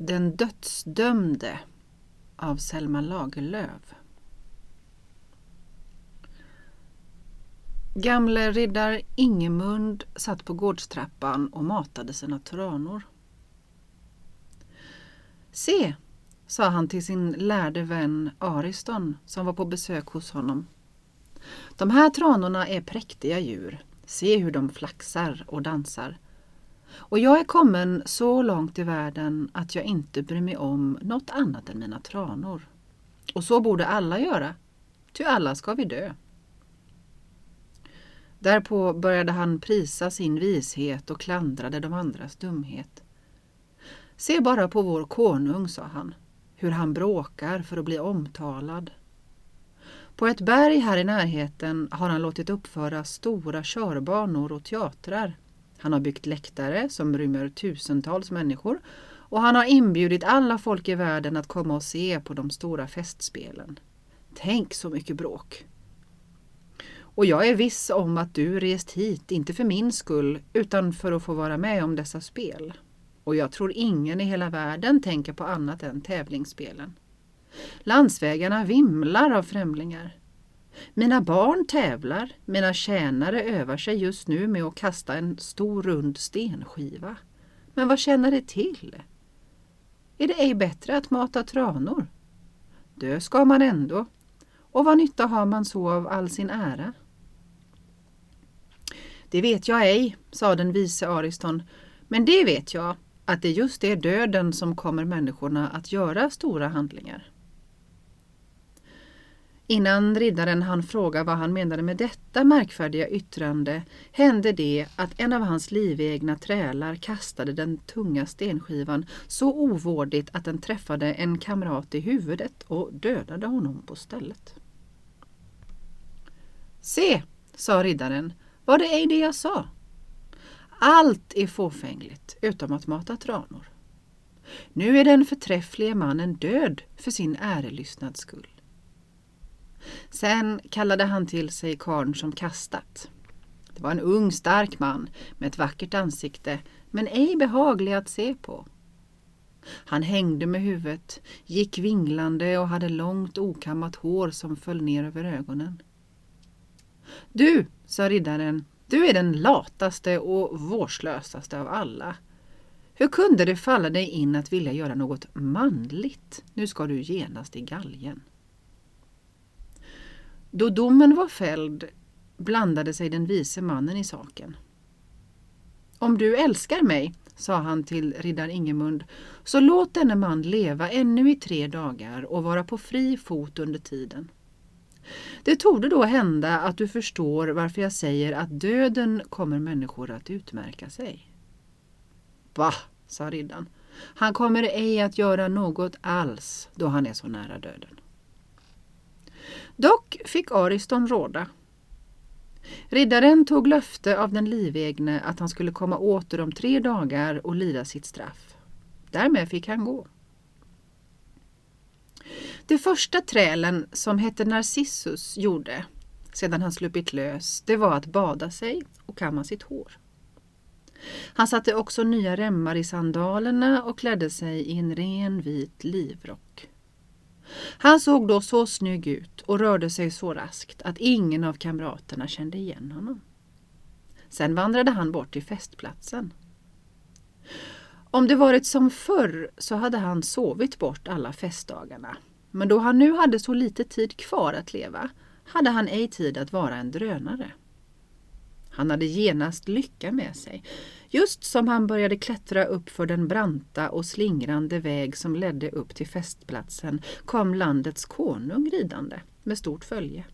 Den dödsdömde av Selma Lagerlöf. Gamle riddar Ingemund satt på gårdstrappan och matade sina tranor. Se, sa han till sin lärde vän Ariston som var på besök hos honom. De här tranorna är präktiga djur. Se hur de flaxar och dansar. Och jag är kommen så långt i världen att jag inte bryr mig om något annat än mina tranor. Och så borde alla göra, ty alla ska vi dö. Därpå började han prisa sin vishet och klandrade de andras dumhet. Se bara på vår konung, sa han, hur han bråkar för att bli omtalad. På ett berg här i närheten har han låtit uppföra stora körbanor och teatrar. Han har byggt läktare som rymmer tusentals människor och han har inbjudit alla folk i världen att komma och se på de stora festspelen. Tänk så mycket bråk! Och jag är viss om att du rest hit, inte för min skull, utan för att få vara med om dessa spel. Och jag tror ingen i hela världen tänker på annat än tävlingsspelen. Landsvägarna vimlar av främlingar. Mina barn tävlar, mina tjänare övar sig just nu med att kasta en stor rund stenskiva. Men vad tjänar det till? Är det ej bättre att mata tranor? Dö ska man ändå, och vad nytta har man så av all sin ära? Det vet jag ej, sa den vise Ariston, men det vet jag att det just är döden som kommer människorna att göra stora handlingar. Innan riddaren han fråga vad han menade med detta märkvärdiga yttrande hände det att en av hans livegna trälar kastade den tunga stenskivan så ovårdigt att den träffade en kamrat i huvudet och dödade honom på stället. Se, sa riddaren, var det ej det jag sa? Allt är fåfängligt utom att mata tranor. Nu är den förträfflige mannen död för sin ärelystnads skull. Sen kallade han till sig karn som kastat. Det var en ung stark man med ett vackert ansikte men ej behaglig att se på. Han hängde med huvudet, gick vinglande och hade långt okammat hår som föll ner över ögonen. Du, sa riddaren, du är den lataste och vårdslösaste av alla. Hur kunde det falla dig in att vilja göra något manligt? Nu ska du genast i galgen. Då domen var fälld blandade sig den vise mannen i saken. Om du älskar mig, sa han till riddar Ingemund, så låt denne man leva ännu i tre dagar och vara på fri fot under tiden. Det torde då hända att du förstår varför jag säger att döden kommer människor att utmärka sig. Bah, sa riddaren. Han kommer ej att göra något alls då han är så nära döden. Dock fick Ariston råda. Riddaren tog löfte av den livegne att han skulle komma åter om tre dagar och lida sitt straff. Därmed fick han gå. Det första trälen som hette Narcissus gjorde sedan han sluppit lös, det var att bada sig och kamma sitt hår. Han satte också nya remmar i sandalerna och klädde sig i en ren vit livrock. Han såg då så snygg ut och rörde sig så raskt att ingen av kamraterna kände igen honom. Sen vandrade han bort till festplatsen. Om det varit som förr så hade han sovit bort alla festdagarna. Men då han nu hade så lite tid kvar att leva hade han ej tid att vara en drönare. Han hade genast lycka med sig. Just som han började klättra upp för den branta och slingrande väg som ledde upp till festplatsen kom landets konung ridande med stort följe.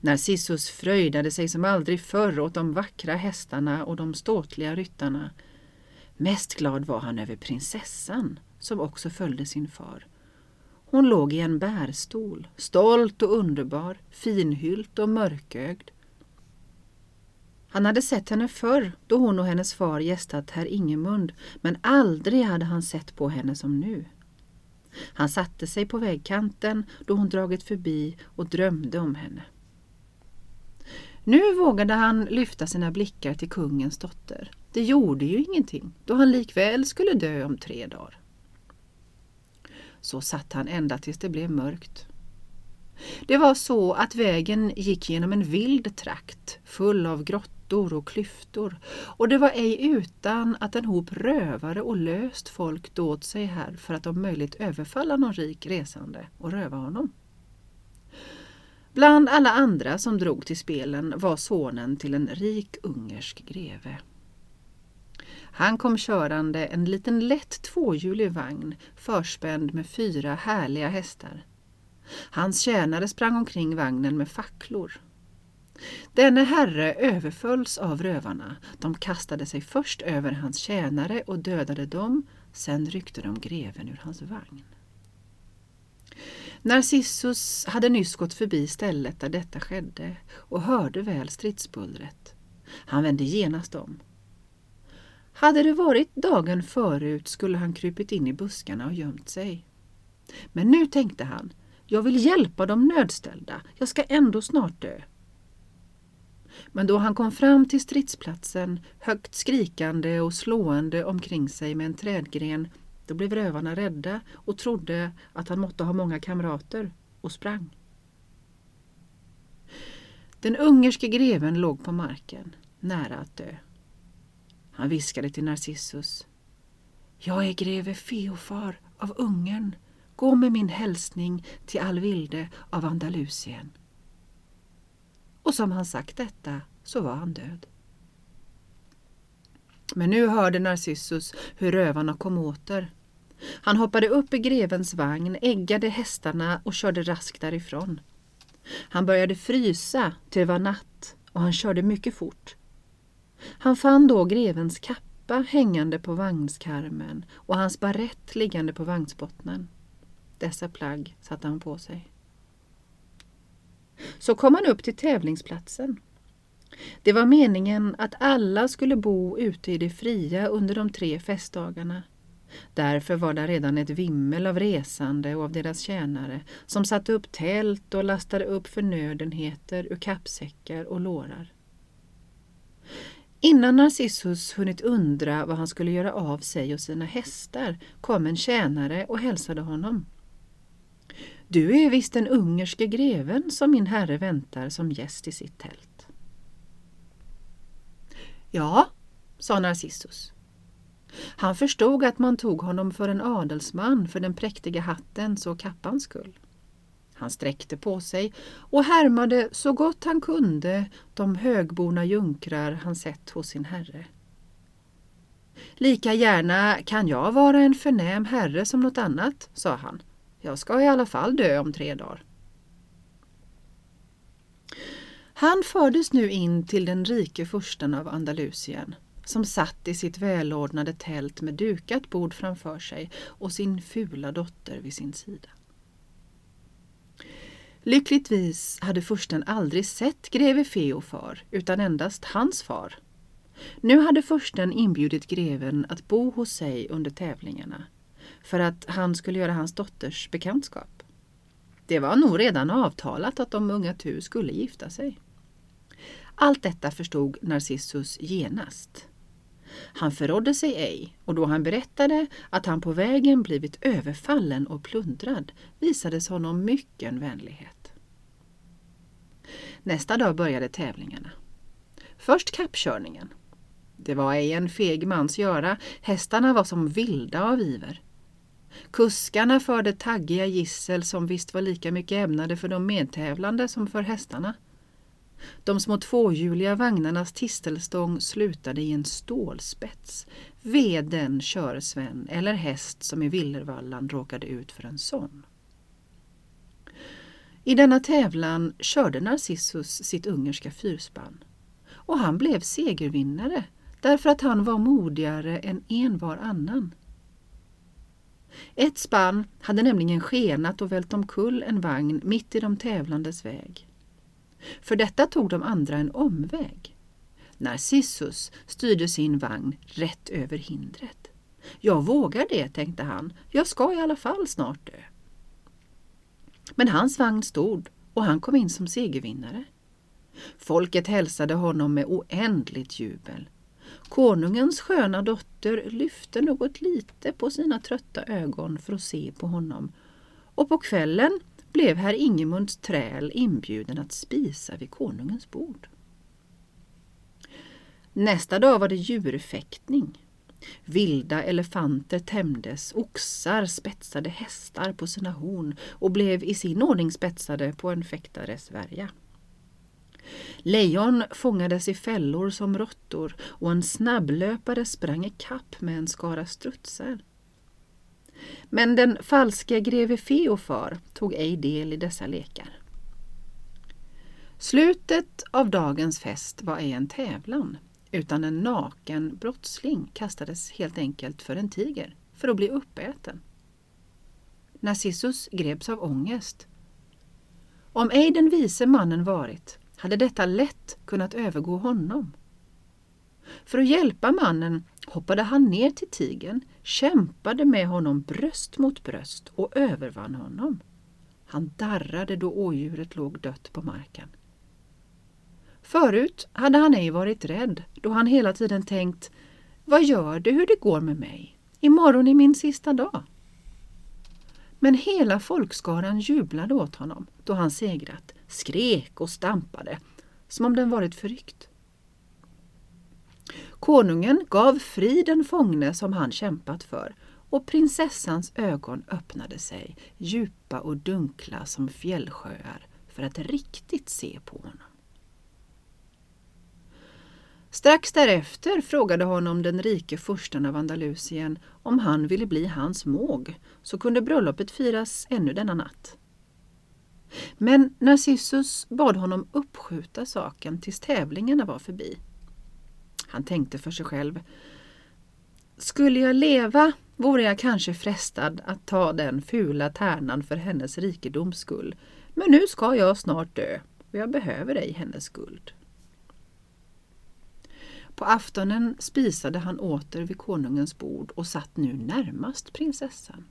Narcissus fröjdade sig som aldrig förr åt de vackra hästarna och de ståtliga ryttarna. Mest glad var han över prinsessan som också följde sin far. Hon låg i en bärstol, stolt och underbar, finhylt och mörkögd. Han hade sett henne förr då hon och hennes far gästat herr Ingemund men aldrig hade han sett på henne som nu. Han satte sig på vägkanten då hon dragit förbi och drömde om henne. Nu vågade han lyfta sina blickar till kungens dotter. Det gjorde ju ingenting då han likväl skulle dö om tre dagar. Så satt han ända tills det blev mörkt. Det var så att vägen gick genom en vild trakt full av grottor och klyftor och det var ej utan att en hop rövare och löst folk dåt sig här för att om möjligt överfalla någon rik resande och röva honom. Bland alla andra som drog till spelen var sonen till en rik ungersk greve. Han kom körande en liten lätt tvåhjulig vagn förspänd med fyra härliga hästar. Hans tjänare sprang omkring vagnen med facklor. Denne herre överfölls av rövarna. De kastade sig först över hans tjänare och dödade dem, sen ryckte de greven ur hans vagn. Narcissus hade nyss gått förbi stället där detta skedde och hörde väl stridsbullret. Han vände genast om. Hade det varit dagen förut skulle han krupit in i buskarna och gömt sig. Men nu tänkte han, jag vill hjälpa de nödställda, jag ska ändå snart dö. Men då han kom fram till stridsplatsen, högt skrikande och slående omkring sig med en trädgren, då blev rövarna rädda och trodde att han måtte ha många kamrater och sprang. Den ungerske greven låg på marken, nära att dö. Han viskade till Narcissus. Jag är greve Feofar av Ungern. Gå med min hälsning till Alvilde av Andalusien. Och som han sagt detta så var han död. Men nu hörde Narcissus hur rövarna kom åter. Han hoppade upp i grevens vagn, äggade hästarna och körde raskt därifrån. Han började frysa till det var natt och han körde mycket fort. Han fann då grevens kappa hängande på vagnskarmen och hans barett liggande på vagnsbottnen. Dessa plagg satte han på sig. Så kom han upp till tävlingsplatsen. Det var meningen att alla skulle bo ute i det fria under de tre festdagarna. Därför var det redan ett vimmel av resande och av deras tjänare som satte upp tält och lastade upp förnödenheter ur kappsäckar och lårar. Innan Narcissus hunnit undra vad han skulle göra av sig och sina hästar kom en tjänare och hälsade honom. Du är visst den ungerske greven som min herre väntar som gäst i sitt tält. Ja, sa Narcissus. Han förstod att man tog honom för en adelsman för den präktiga hattens och kappans skull. Han sträckte på sig och härmade så gott han kunde de högborna junkrar han sett hos sin herre. Lika gärna kan jag vara en förnäm herre som något annat, sa han. Jag ska i alla fall dö om tre dagar. Han fördes nu in till den rike fursten av Andalusien som satt i sitt välordnade tält med dukat bord framför sig och sin fula dotter vid sin sida. Lyckligtvis hade fursten aldrig sett greve Feofar utan endast hans far. Nu hade fursten inbjudit greven att bo hos sig under tävlingarna för att han skulle göra hans dotters bekantskap. Det var nog redan avtalat att de unga tu skulle gifta sig. Allt detta förstod Narcissus genast. Han förrådde sig ej och då han berättade att han på vägen blivit överfallen och plundrad visades honom mycken vänlighet. Nästa dag började tävlingarna. Först kappkörningen. Det var ej en feg mans göra, hästarna var som vilda av iver. Kuskarna förde taggiga gissel som visst var lika mycket ämnade för de medtävlande som för hästarna. De små tvåhjuliga vagnarnas tistelstång slutade i en stålspets. Ve den körsven eller häst som i Villervallan råkade ut för en sån. I denna tävlan körde Narcissus sitt ungerska fyrspann. Och han blev segervinnare därför att han var modigare än en var annan. Ett spann hade nämligen skenat och vält omkull en vagn mitt i de tävlandes väg. För detta tog de andra en omväg. Narcissus styrde sin vagn rätt över hindret. Jag vågar det, tänkte han. Jag ska i alla fall snart dö. Men hans vagn stod och han kom in som segervinnare. Folket hälsade honom med oändligt jubel. Konungens sköna dotter lyfte något lite på sina trötta ögon för att se på honom och på kvällen blev herr Ingemunds träl inbjuden att spisa vid konungens bord. Nästa dag var det djurfäktning. Vilda elefanter tämjdes, oxar spetsade hästar på sina horn och blev i sin ordning spetsade på en fäktares värja. Lejon fångades i fällor som råttor och en snabblöpare sprang i kapp med en skara strutsar. Men den falske greve Feofar tog ej del i dessa lekar. Slutet av dagens fest var ej en tävlan utan en naken brottsling kastades helt enkelt för en tiger för att bli uppäten. Narcissus greps av ångest. Om ej den vise mannen varit hade detta lätt kunnat övergå honom. För att hjälpa mannen hoppade han ner till tigern, kämpade med honom bröst mot bröst och övervann honom. Han darrade då ådjuret låg dött på marken. Förut hade han ej varit rädd då han hela tiden tänkt Vad gör det hur det går med mig? Imorgon är min sista dag. Men hela folkskaran jublade åt honom då han segrat, skrek och stampade som om den varit förryckt. Konungen gav fri den fångne som han kämpat för och prinsessans ögon öppnade sig, djupa och dunkla som fjällsjöar, för att riktigt se på honom. Strax därefter frågade honom den rike fursten av Andalusien om han ville bli hans måg, så kunde bröllopet firas ännu denna natt. Men Narcissus bad honom uppskjuta saken tills tävlingarna var förbi. Han tänkte för sig själv. Skulle jag leva vore jag kanske frestad att ta den fula tärnan för hennes rikedoms skull. Men nu ska jag snart dö och jag behöver ej hennes guld. På aftonen spisade han åter vid konungens bord och satt nu närmast prinsessan.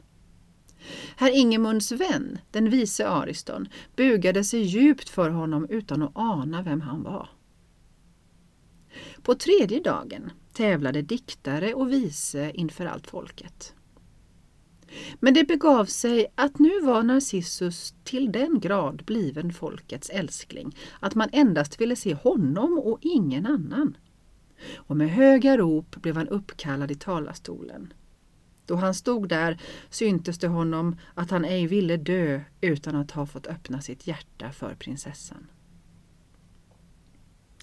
Herr Ingemunds vän, den vise Ariston, bugade sig djupt för honom utan att ana vem han var. På tredje dagen tävlade diktare och vise inför allt folket. Men det begav sig att nu var Narcissus till den grad bliven folkets älskling att man endast ville se honom och ingen annan och med höga rop blev han uppkallad i talarstolen. Då han stod där syntes det honom att han ej ville dö utan att ha fått öppna sitt hjärta för prinsessan.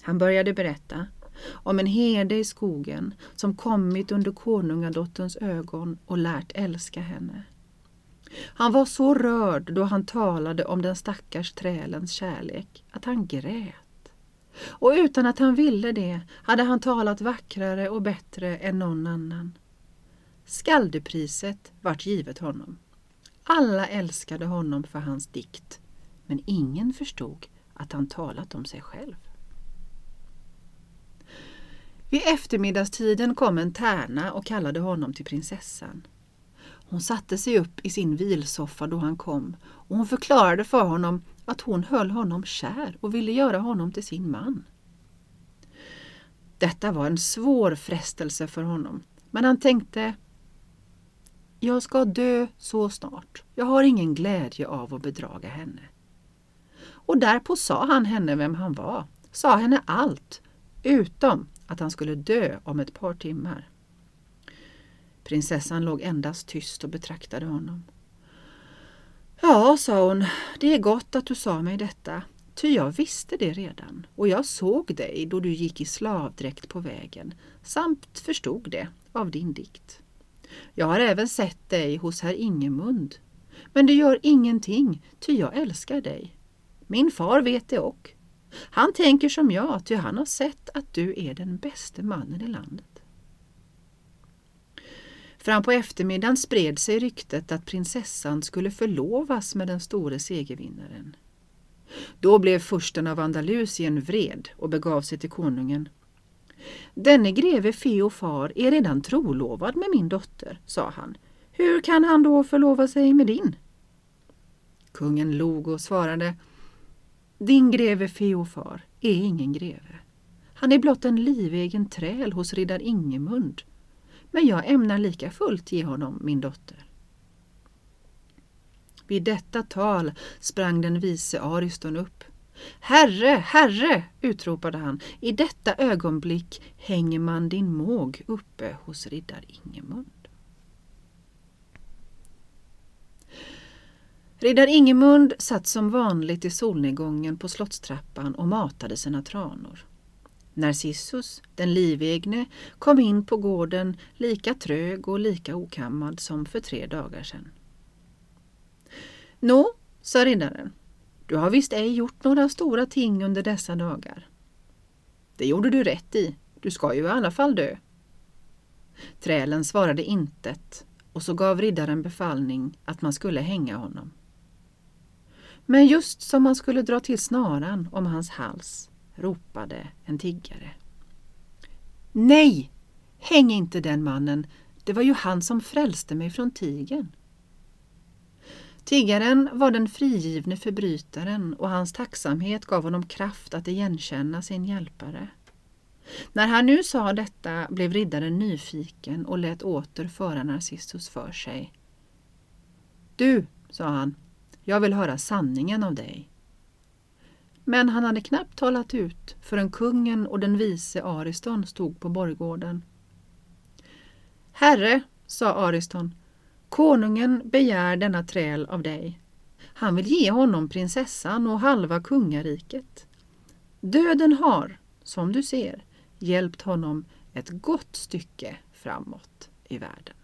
Han började berätta om en herde i skogen som kommit under konungadotterns ögon och lärt älska henne. Han var så rörd då han talade om den stackars trälens kärlek att han grät. Och utan att han ville det hade han talat vackrare och bättre än någon annan. Skaldepriset vart givet honom. Alla älskade honom för hans dikt, men ingen förstod att han talat om sig själv. Vid eftermiddagstiden kom en tärna och kallade honom till prinsessan. Hon satte sig upp i sin vilsoffa då han kom och hon förklarade för honom att hon höll honom kär och ville göra honom till sin man. Detta var en svår frestelse för honom, men han tänkte jag ska dö så snart. Jag har ingen glädje av att bedraga henne. Och därpå sa han henne vem han var, sa henne allt, utom att han skulle dö om ett par timmar. Prinsessan låg endast tyst och betraktade honom. Ja, sa hon, det är gott att du sa mig detta, ty jag visste det redan och jag såg dig då du gick i slavdräkt på vägen samt förstod det av din dikt. Jag har även sett dig hos herr Ingemund, men det gör ingenting, ty jag älskar dig. Min far vet det och. Han tänker som jag, ty han har sett att du är den bäste mannen i landet. Fram på eftermiddagen spred sig ryktet att prinsessan skulle förlovas med den store segervinnaren. Då blev fursten av Andalusien vred och begav sig till konungen. Denne greve Feofar är redan trolovad med min dotter, sa han. Hur kan han då förlova sig med din? Kungen log och svarade Din greve Feofar är ingen greve. Han är blott en livegen träl hos riddar Ingemund men jag ämnar lika fullt ge honom min dotter. Vid detta tal sprang den vise Ariston upp. Herre, herre, utropade han, i detta ögonblick hänger man din måg uppe hos riddar Ingemund. Riddar Ingemund satt som vanligt i solnedgången på slottstrappan och matade sina tranor. Narcissus, den livegne, kom in på gården lika trög och lika okammad som för tre dagar sedan. Nå, sa riddaren, du har visst ej gjort några stora ting under dessa dagar. Det gjorde du rätt i, du ska ju i alla fall dö. Trälen svarade intet och så gav riddaren befallning att man skulle hänga honom. Men just som man skulle dra till snaran om hans hals ropade en tiggare. Nej! Häng inte den mannen, det var ju han som frälste mig från tigern. Tiggaren var den frigivne förbrytaren och hans tacksamhet gav honom kraft att igenkänna sin hjälpare. När han nu sa detta blev riddaren nyfiken och lät åter föra Narcissus för sig. Du, sa han, jag vill höra sanningen av dig. Men han hade knappt talat ut förrän kungen och den vise Ariston stod på borggården. Herre, sa Ariston, konungen begär denna träl av dig. Han vill ge honom prinsessan och halva kungariket. Döden har, som du ser, hjälpt honom ett gott stycke framåt i världen.